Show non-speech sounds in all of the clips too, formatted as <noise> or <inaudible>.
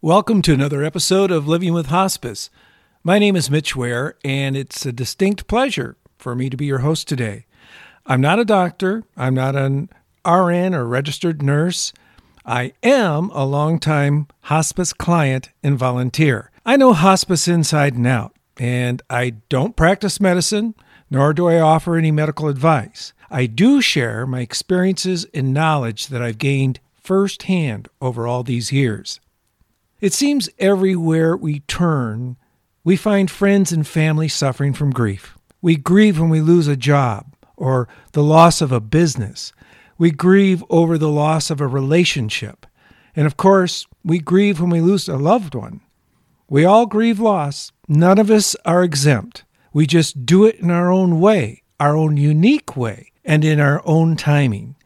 Welcome to another episode of Living with Hospice. My name is Mitch Ware, and it's a distinct pleasure for me to be your host today. I'm not a doctor, I'm not an RN or registered nurse. I am a longtime hospice client and volunteer. I know hospice inside and out, and I don't practice medicine, nor do I offer any medical advice. I do share my experiences and knowledge that I've gained firsthand over all these years. It seems everywhere we turn, we find friends and family suffering from grief. We grieve when we lose a job or the loss of a business. We grieve over the loss of a relationship. And of course, we grieve when we lose a loved one. We all grieve loss. None of us are exempt. We just do it in our own way, our own unique way, and in our own timing.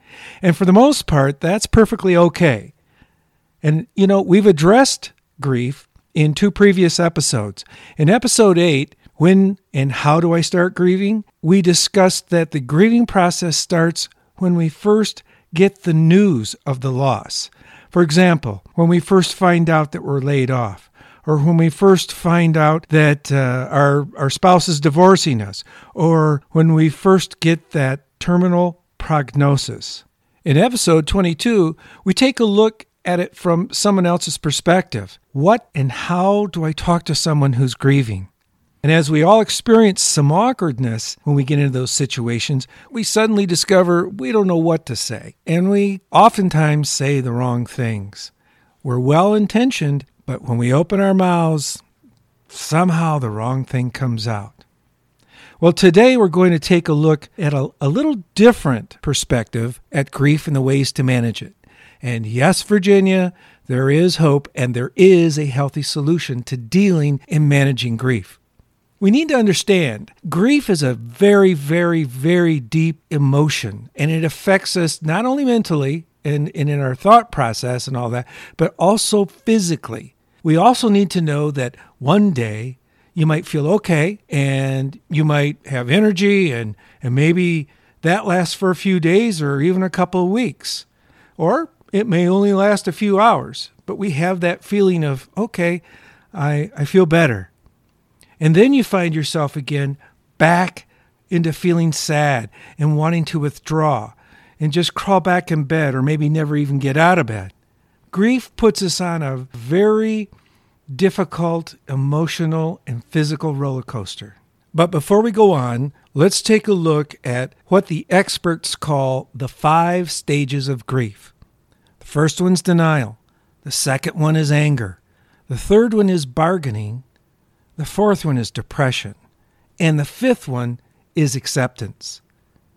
And for the most part, that's perfectly okay. And, you know, we've addressed grief in two previous episodes. In episode 8, When and How Do I Start Grieving? we discussed that the grieving process starts when we first get the news of the loss. For example, when we first find out that we're laid off, or when we first find out that uh, our, our spouse is divorcing us, or when we first get that terminal prognosis. In episode 22, we take a look at it from someone else's perspective. What and how do I talk to someone who's grieving? And as we all experience some awkwardness when we get into those situations, we suddenly discover we don't know what to say. And we oftentimes say the wrong things. We're well intentioned, but when we open our mouths, somehow the wrong thing comes out. Well, today we're going to take a look at a, a little different perspective at grief and the ways to manage it. And yes, Virginia, there is hope and there is a healthy solution to dealing and managing grief. We need to understand grief is a very, very, very deep emotion, and it affects us not only mentally and, and in our thought process and all that, but also physically. We also need to know that one day you might feel okay and you might have energy, and, and maybe that lasts for a few days or even a couple of weeks. Or it may only last a few hours, but we have that feeling of, okay, I, I feel better. And then you find yourself again back into feeling sad and wanting to withdraw and just crawl back in bed or maybe never even get out of bed. Grief puts us on a very difficult emotional and physical roller coaster. But before we go on, let's take a look at what the experts call the five stages of grief. The first one's denial, the second one is anger, the third one is bargaining, the fourth one is depression. And the fifth one is acceptance.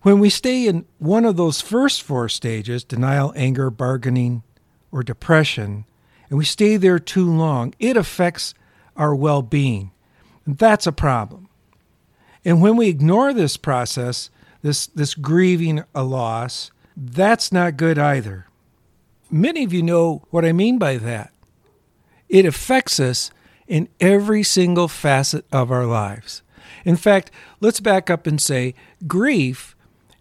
When we stay in one of those first four stages denial, anger, bargaining, or depression and we stay there too long, it affects our well being. That's a problem. And when we ignore this process, this, this grieving a loss, that's not good either. Many of you know what I mean by that. It affects us in every single facet of our lives. In fact, let's back up and say grief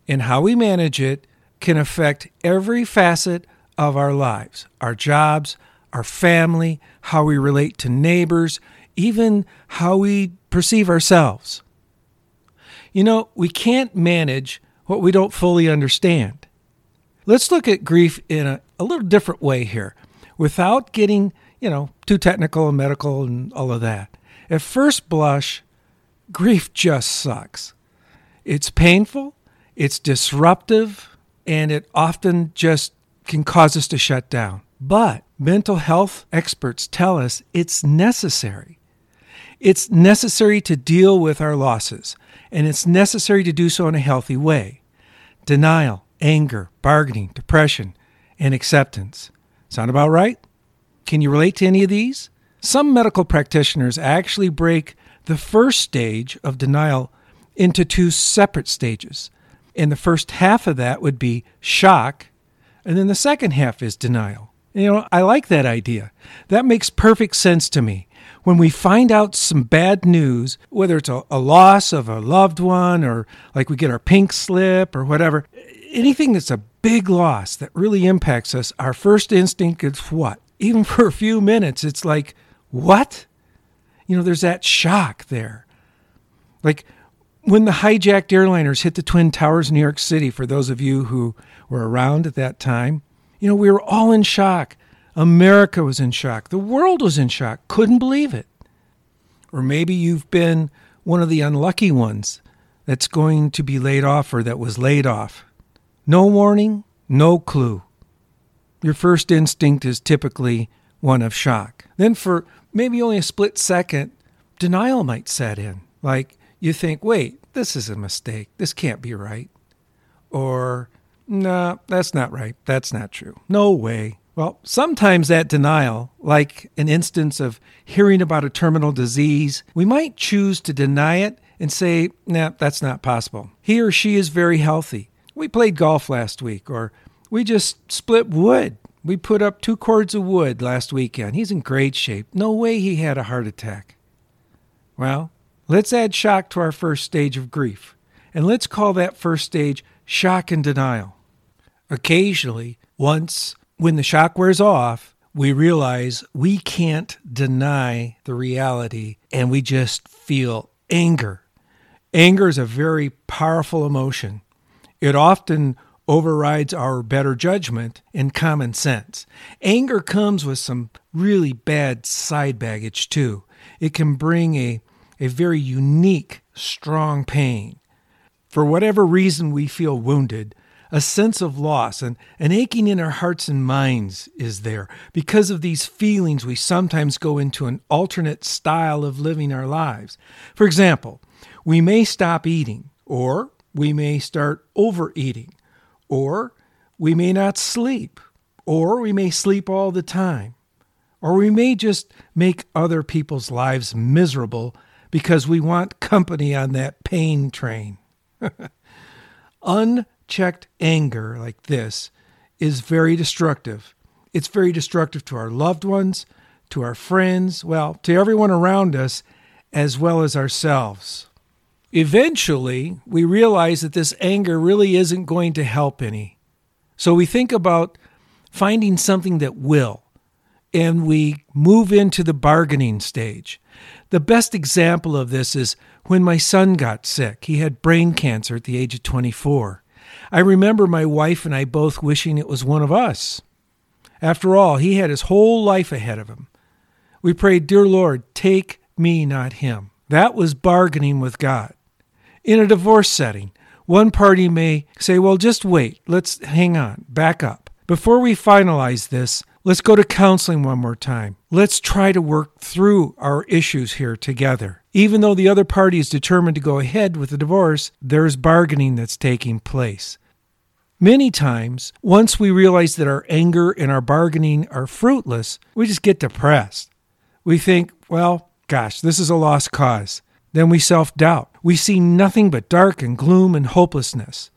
and how we manage it can affect every facet of our lives our jobs, our family, how we relate to neighbors, even how we perceive ourselves. You know, we can't manage what we don't fully understand. Let's look at grief in a, a little different way here without getting you know, too technical and medical and all of that. At first blush, grief just sucks. It's painful, it's disruptive, and it often just can cause us to shut down. But mental health experts tell us it's necessary. It's necessary to deal with our losses, and it's necessary to do so in a healthy way. Denial, anger, bargaining, depression, and acceptance. Sound about right? Can you relate to any of these? Some medical practitioners actually break the first stage of denial into two separate stages. And the first half of that would be shock, and then the second half is denial. You know, I like that idea. That makes perfect sense to me. When we find out some bad news, whether it's a, a, loss of a loved one or like we get our pink slip or whatever, anything that's a big loss that really impacts us, our first instinct is what? even <laughs> for a few minutes, it's like, what? You know, there's that shock there. Like when the hijacked airliners hit the Twin Towers in New York City, for those of you who were around at that time, you know, we were all in shock. America was in shock. The world was in shock. Couldn't believe it. Or maybe you've been one of the unlucky ones that's going to be laid off or that was laid off. No warning, no clue. Your first instinct is typically one of shock. Then, for maybe only a split second, denial might set in. Like you think, wait, this is a mistake. This can't be right. Or, nah, that's not right. That's not true. No way. Well, sometimes that denial, like an instance of hearing about a terminal disease, we might choose to deny it and say, nah, that's not possible. He or she is very healthy. We played golf last week, or we just split wood. We put up two cords of wood last weekend. He's in great shape. No way he had a heart attack. Well, let's add shock to our first stage of grief, and let's call that first stage shock and denial. Occasionally, once when the shock wears off, we realize we can't deny the reality and we just feel anger. Anger is a very powerful emotion. It often overrides our better judgment and common sense. Anger comes with some really bad side baggage, too. It can bring a, a very unique, strong pain. For whatever reason we feel wounded, a sense of loss and an aching in our hearts and minds is there. Because of these feelings, we sometimes go into an alternate style of living our lives. For example, we may stop eating, or we may start overeating, or we may not sleep, or we may sleep all the time, or we may just make other people's lives miserable because we want company on that pain train. <laughs> Unchecked anger like this is very destructive. It's very destructive to our loved ones, to our friends, well, to everyone around us, as well as ourselves. Eventually, we realize that this anger really isn't going to help any. So we think about finding something that will, and we move into the bargaining stage. The best example of this is when my son got sick. He had brain cancer at the age of 24. I remember my wife and I both wishing it was one of us. After all, he had his whole life ahead of him. We prayed, Dear Lord, take me, not him. That was bargaining with God. In a divorce setting, one party may say, Well, just wait, let's hang on, back up. Before we finalize this, let's go to counseling one more time. Let's try to work through our issues here together. Even though the other party is determined to go ahead with the divorce, there's bargaining that's taking place. Many times, once we realize that our anger and our bargaining are fruitless, we just get depressed. We think, well, gosh, this is a lost cause. Then we self doubt. We see nothing but dark and gloom and hopelessness.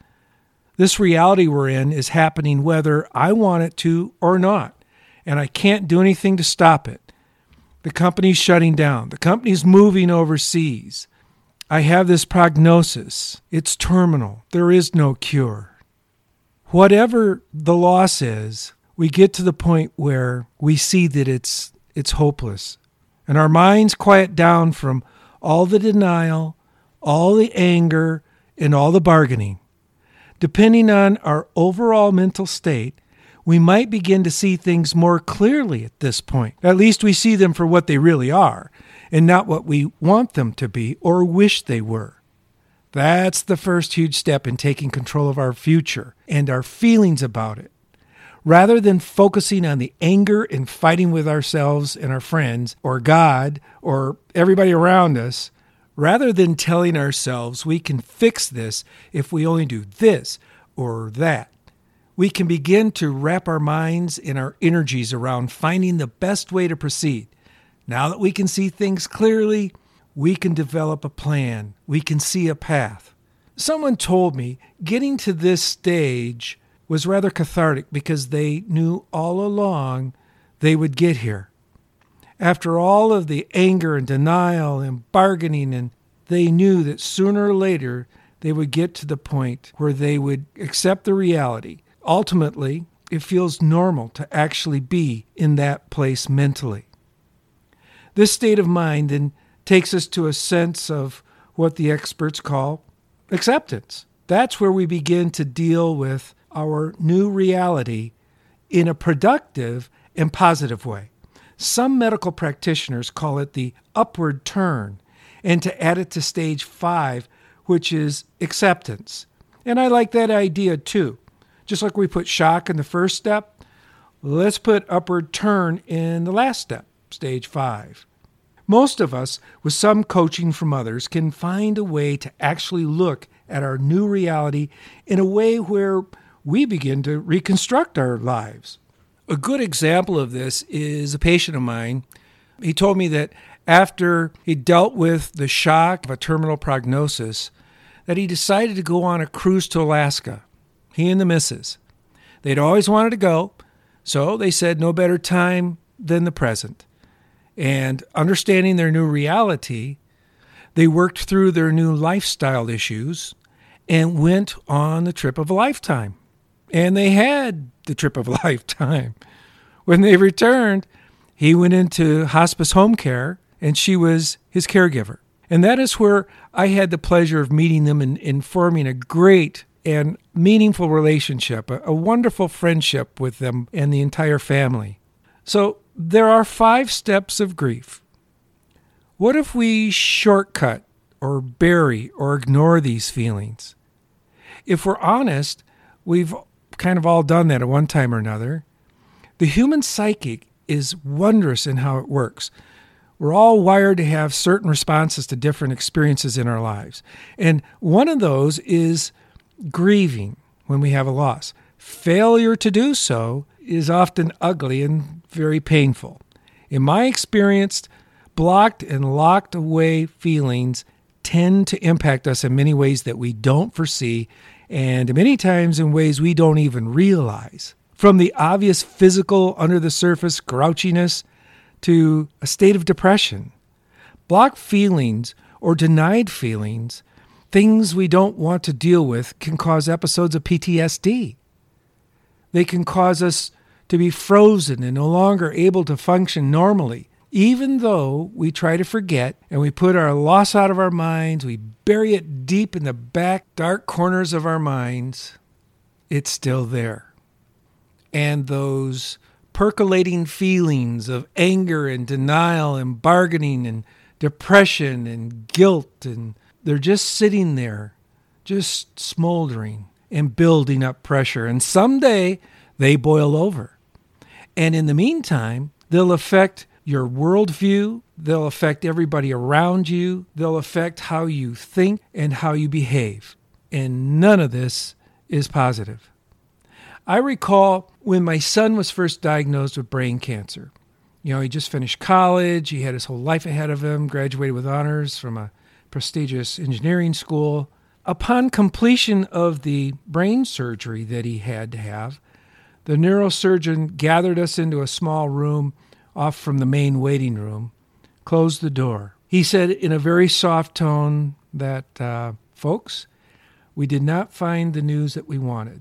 This reality we're in is happening whether I want it to or not, and I can't do anything to stop it. The company's shutting down. The company's moving overseas. I have this prognosis. It's terminal. There is no cure. Whatever the loss is, we get to the point where we see that it's it's hopeless. And our minds quiet down from all the denial, all the anger, and all the bargaining. Depending on our overall mental state, we might begin to see things more clearly at this point. At least we see them for what they really are, and not what we want them to be or wish they were. That's the first huge step in taking control of our future and our feelings about it. Rather than focusing on the anger and fighting with ourselves and our friends, or God, or everybody around us, rather than telling ourselves we can fix this if we only do this or that, we can begin to wrap our minds and our energies around finding the best way to proceed. Now that we can see things clearly, we can develop a plan, we can see a path. Someone told me getting to this stage was rather cathartic because they knew all along they would get here. After all of the anger and denial and bargaining, and they knew that sooner or later they would get to the point where they would accept the reality Ultimately, it feels normal to actually be in that place mentally. This state of mind then takes us to a sense of what the experts call acceptance. That's where we begin to deal with our new reality in a productive and positive way. Some medical practitioners call it the upward turn, and to add it to stage five, which is acceptance. And I like that idea too. Just like we put shock in the first step, let's put upward turn in the last step, stage five. Most of us, with some coaching from others, can find a way to actually look at our new reality in a way where we begin to reconstruct our lives. A good example of this is a patient of mine. He told me that after he dealt with the shock of a terminal prognosis, that he decided to go on a cruise to Alaska. He and the missus. They'd always wanted to go, so they said no better time than the present. And understanding their new reality, they worked through their new lifestyle issues and went on the trip of a lifetime. And they had the trip of a <laughs> lifetime. When they returned, he went into hospice home care and she was his caregiver. And that is where I had the pleasure of meeting them and, and forming a great and meaningful relationship, a, a wonderful friendship with them and the entire family. So there are five steps of grief. What if we shortcut or bury or ignore these feelings? If we're honest, we've kind of all done that at one time or another. The human psychic is wondrous in how it works. We're all wired to have certain responses to different experiences in our lives. And one of those is grieving when we have a loss. Failure to do so is often ugly and very painful. In my experience, blocked and locked away feelings tend to impact us in many ways that we don't foresee and many times in ways we don't even realize. From the obvious physical, under the surface grouchiness to a state of depression. Blocked feelings or denied feelings, things we don't want to deal with, can cause episodes of PTSD. They can cause us to be frozen and no longer able to function normally, even though we try to forget and we put our loss out of our minds, we bury it deep in the back dark corners of our minds, it's still there. And those percolating feelings of anger and denial and bargaining and depression and guilt and they're just sitting there just smoldering and building up pressure and someday they boil over and in the meantime they'll affect your worldview they'll affect everybody around you they'll affect how you think and how you behave and none of this is positive I recall when my son was first diagnosed with brain cancer. You know, he just finished college, he had his whole life ahead of him, graduated with honors from a prestigious engineering school. Upon completion of the brain surgery that he had to have, the neurosurgeon gathered us into a small room off from the main waiting room, closed the door. He said in a very soft tone that, uh, folks, we did not find the news that we wanted.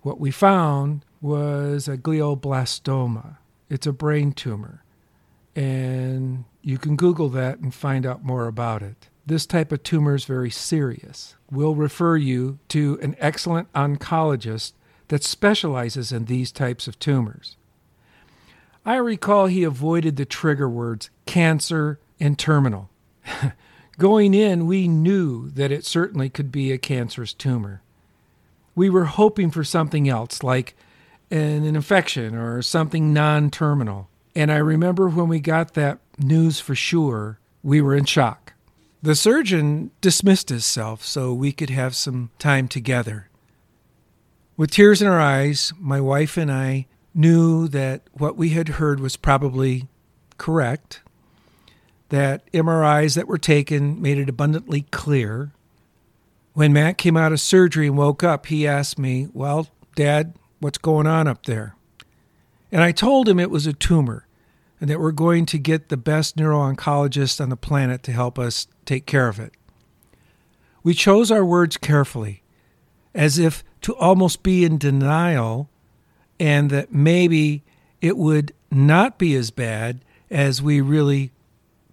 What we found was a glioblastoma. It's a brain tumor. And you can Google that and find out more about it. This type of tumor is very serious. We'll refer you to an excellent oncologist that specializes in these types of tumors. I recall he avoided the trigger words cancer and terminal. <laughs> Going in, we knew that it certainly could be a cancerous tumor we were hoping for something else, like an, infection or something non terminal. And I remember when we got that news for sure, we were in shock. The surgeon dismissed himself so we could have some time together. With tears in our eyes, my wife and I knew that what we had heard was probably correct, that MRIs that were taken made it abundantly clear when Matt came out of surgery and woke up, he asked me, Well, Dad, what's going on up there? And I told him it was a tumor and that we're going to get the best neuro oncologist on the planet to help us take care of it. We chose our words carefully, as if to almost be in denial and that maybe it would not be as bad as we really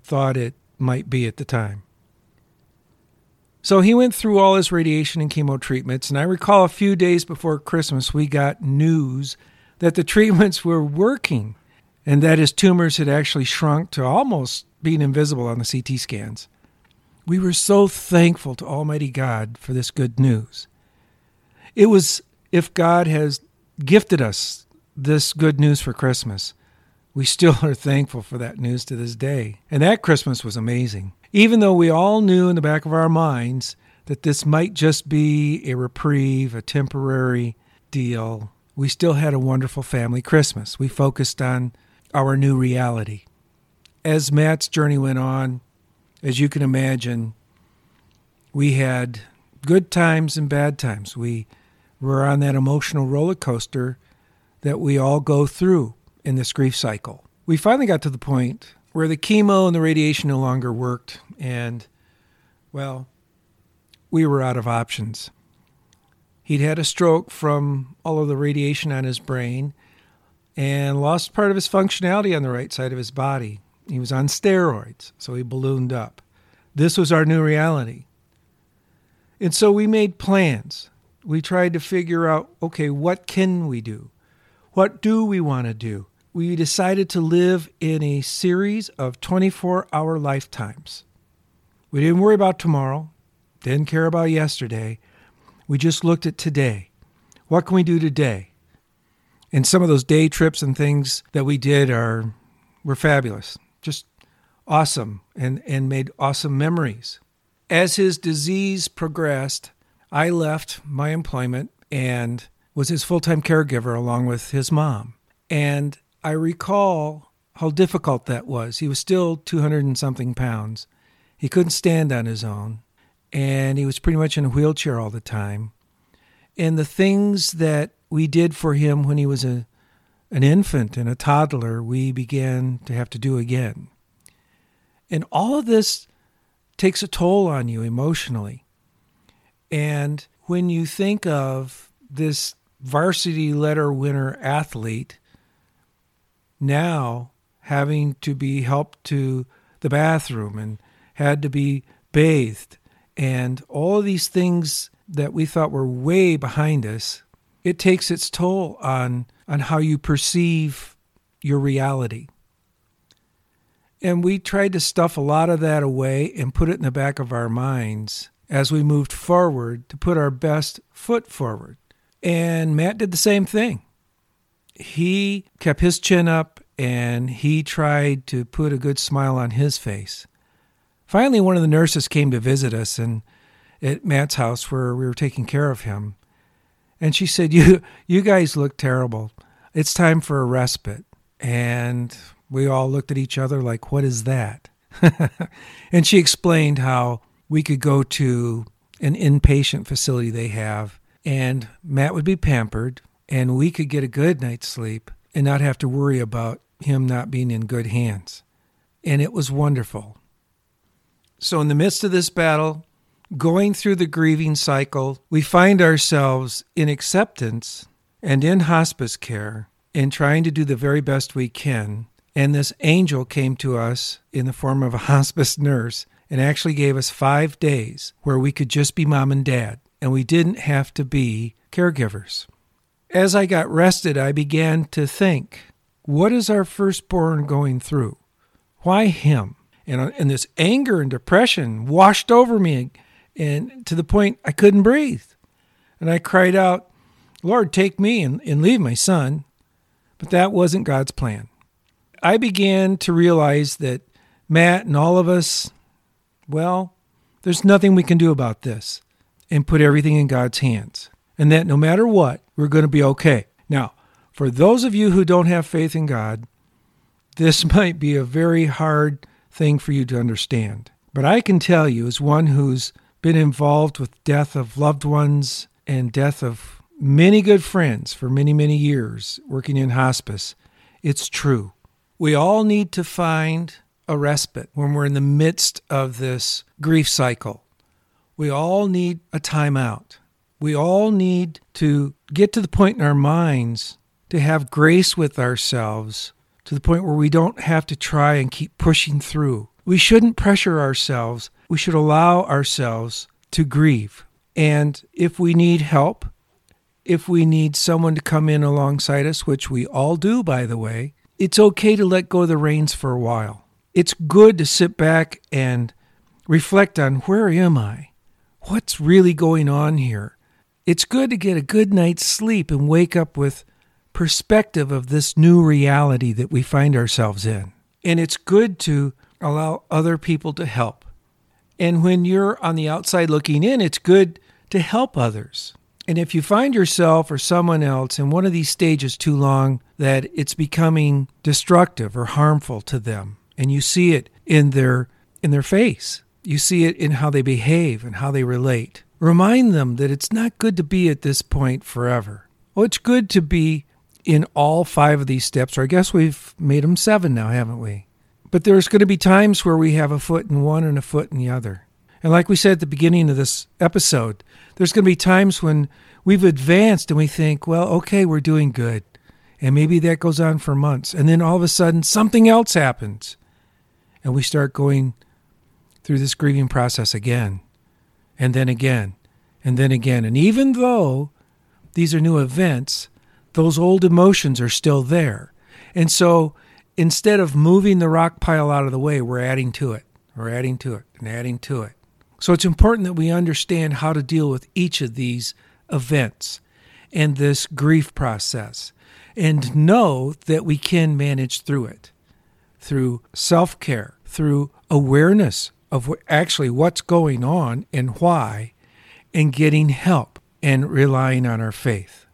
thought it might be at the time. So he went through all his radiation and chemo treatments, and I recall a few days before Christmas, we got news that the <laughs> treatments were working and that his tumors had actually shrunk to almost being invisible on the CT scans. We were so thankful to Almighty God for this good news. It was if God has gifted us this good news for Christmas, we still <laughs> are thankful for that news to this day. And that Christmas was amazing. Even though we all knew in the back of our minds that this might just be a reprieve, a temporary deal, we still had a wonderful family Christmas. We focused on our new reality. As Matt's journey went on, as you can imagine, we had good times and bad times. We were on that emotional roller coaster that we all go through in this grief cycle. We finally got to the point where the chemo and the radiation no longer worked, and, well, we were out of options. He'd had a stroke from all of the radiation on his brain and lost part of his functionality on the right side of his body. He was on steroids, so he ballooned up. This was our new reality. And so we made plans. We tried to figure out okay, what can we do? What do we want to do? We decided to live in a series of 24 hour lifetimes. We didn't worry about tomorrow, didn't care about yesterday. We just looked at today. What can we do today? And some of those day trips and things that we did are were fabulous. Just awesome and, and made awesome memories. As his disease progressed, I left my employment and was his full time caregiver along with his mom. And I recall how difficult that was. He was still 200 and something pounds. He couldn't stand on his own, and he was pretty much in a wheelchair all the time. And the things that we did for him when he was a, an infant and a toddler, we began to have to do again. And all of this takes a toll on you emotionally. And when you think of this varsity letter winner athlete now having to be helped to the bathroom and had to be bathed and all these things that we thought were way behind us it takes its toll on on how you perceive your reality. And we tried to stuff a lot of that away and put it in the back of our minds as we moved forward to put our best foot forward. And Matt did the same thing. He kept his chin up and he tried to put a good smile on his face. Finally, one of the nurses came to visit us and at Matt's house where we were taking care of him. And she said, <laughs> "You you guys look terrible. It's time for a respite." And we all looked at each other like, what is that? <laughs> and she explained how we could go to an inpatient facility they have, and Matt would be pampered, and we could get a good night's sleep and not have to worry about him not being in good hands. And it was wonderful. So, in the midst of this battle, going through the grieving cycle, we find ourselves in acceptance and in hospice care and trying to do the very best we can and this angel came to us in the form of a <laughs> hospice nurse and actually gave us five days where we could just be mom and dad, and we didn't have to be caregivers. As I got rested, I began to think, what is our firstborn going through? Why him? And, uh, and this anger and depression washed over me, and to the point I couldn't breathe. And I cried out, Lord, take me and, and leave my son. But that wasn't God's plan. I began to realize that Matt and all of us, well, there's nothing we can do about this and put everything in God's hands. And that no matter what, we're going to be okay. Now, for those of you who don't have faith in God, this <laughs> might be a very hard thing for you to understand. But I can tell you, as one who's been involved with death of loved ones and death of many good friends for many, many years working in hospice, it's true. We all need to find a respite when we're in the midst of this grief cycle. We all need a timeout. We all need to get to the point in our minds to have grace with ourselves to the point where we don't have to try and keep pushing through. We shouldn't pressure ourselves. We should allow ourselves to grieve. And if we need help, if we need someone to come in alongside us, which we all do, by the way, it's okay to let go of the reins for a while. It's good to sit back and reflect on where am I? What's really going on here? It's good to get a good night's sleep and wake up with perspective of this new reality that we find ourselves in. And it's good to allow other people to help. And when you're on the outside looking in, it's good to help others. And if you find yourself or someone else in one of these stages too long that it's becoming destructive or harmful to them, and you see it in their in their face, you see it in how they behave and how they relate. Remind them that it's not good to be at this point forever. Well, it's good to be in all five of these steps, or I guess we've made them seven now, haven't we? But there's going to be times where we have a foot in one and a foot in the other. And like we said at the beginning of this episode, there's going to be times when we've advanced and we think, well, okay, we're doing good. And maybe that goes on for months. And then all of a sudden, something else happens. And we start going through this grieving process again, and then again, and then again. And even though these are new events, those old emotions are still there. And so instead of moving the rock pile out of the way, we're adding to it, we're adding to it, and adding to it. So it's important that we understand how to deal with each of these events and this grief process and know that we can manage through it through self care, through awareness of actually what's going on and why, and getting help and relying on our faith.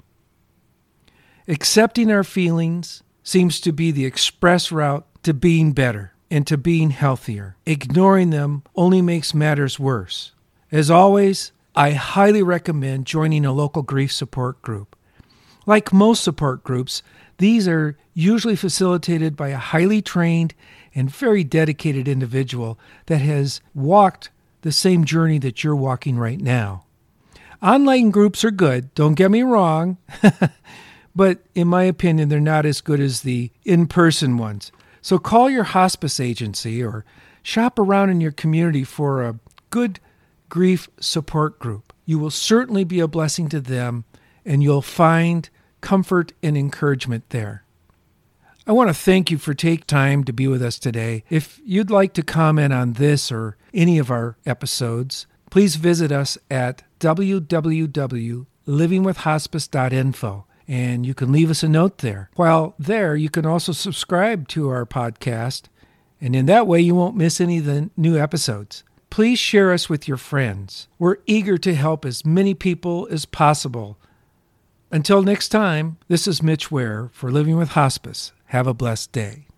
Accepting our feelings seems to be the express route to being better and to being healthier. Ignoring them only makes matters worse. As always, I highly recommend joining a local grief support group. Like most support groups, these are usually facilitated by a highly trained and very dedicated individual that has walked the same journey that you're walking right now. Online groups are good, don't get me wrong, <laughs> but in my opinion, they're not as good as the in person ones. So call your hospice agency or shop around in your community for a good grief support group. You will certainly be a blessing to them and you'll find comfort and encouragement there. I want to thank you for taking time to be with us today. If you'd like to comment on this or any of our episodes, please visit us at www.livingwithhospice.info and you can leave us a note there. While there, you can also subscribe to our podcast, and in that way, you won't miss any of the new episodes. Please share us with your friends. We're eager to help as many people as possible. Until next time, this is Mitch Ware for Living with Hospice. Have a blessed day.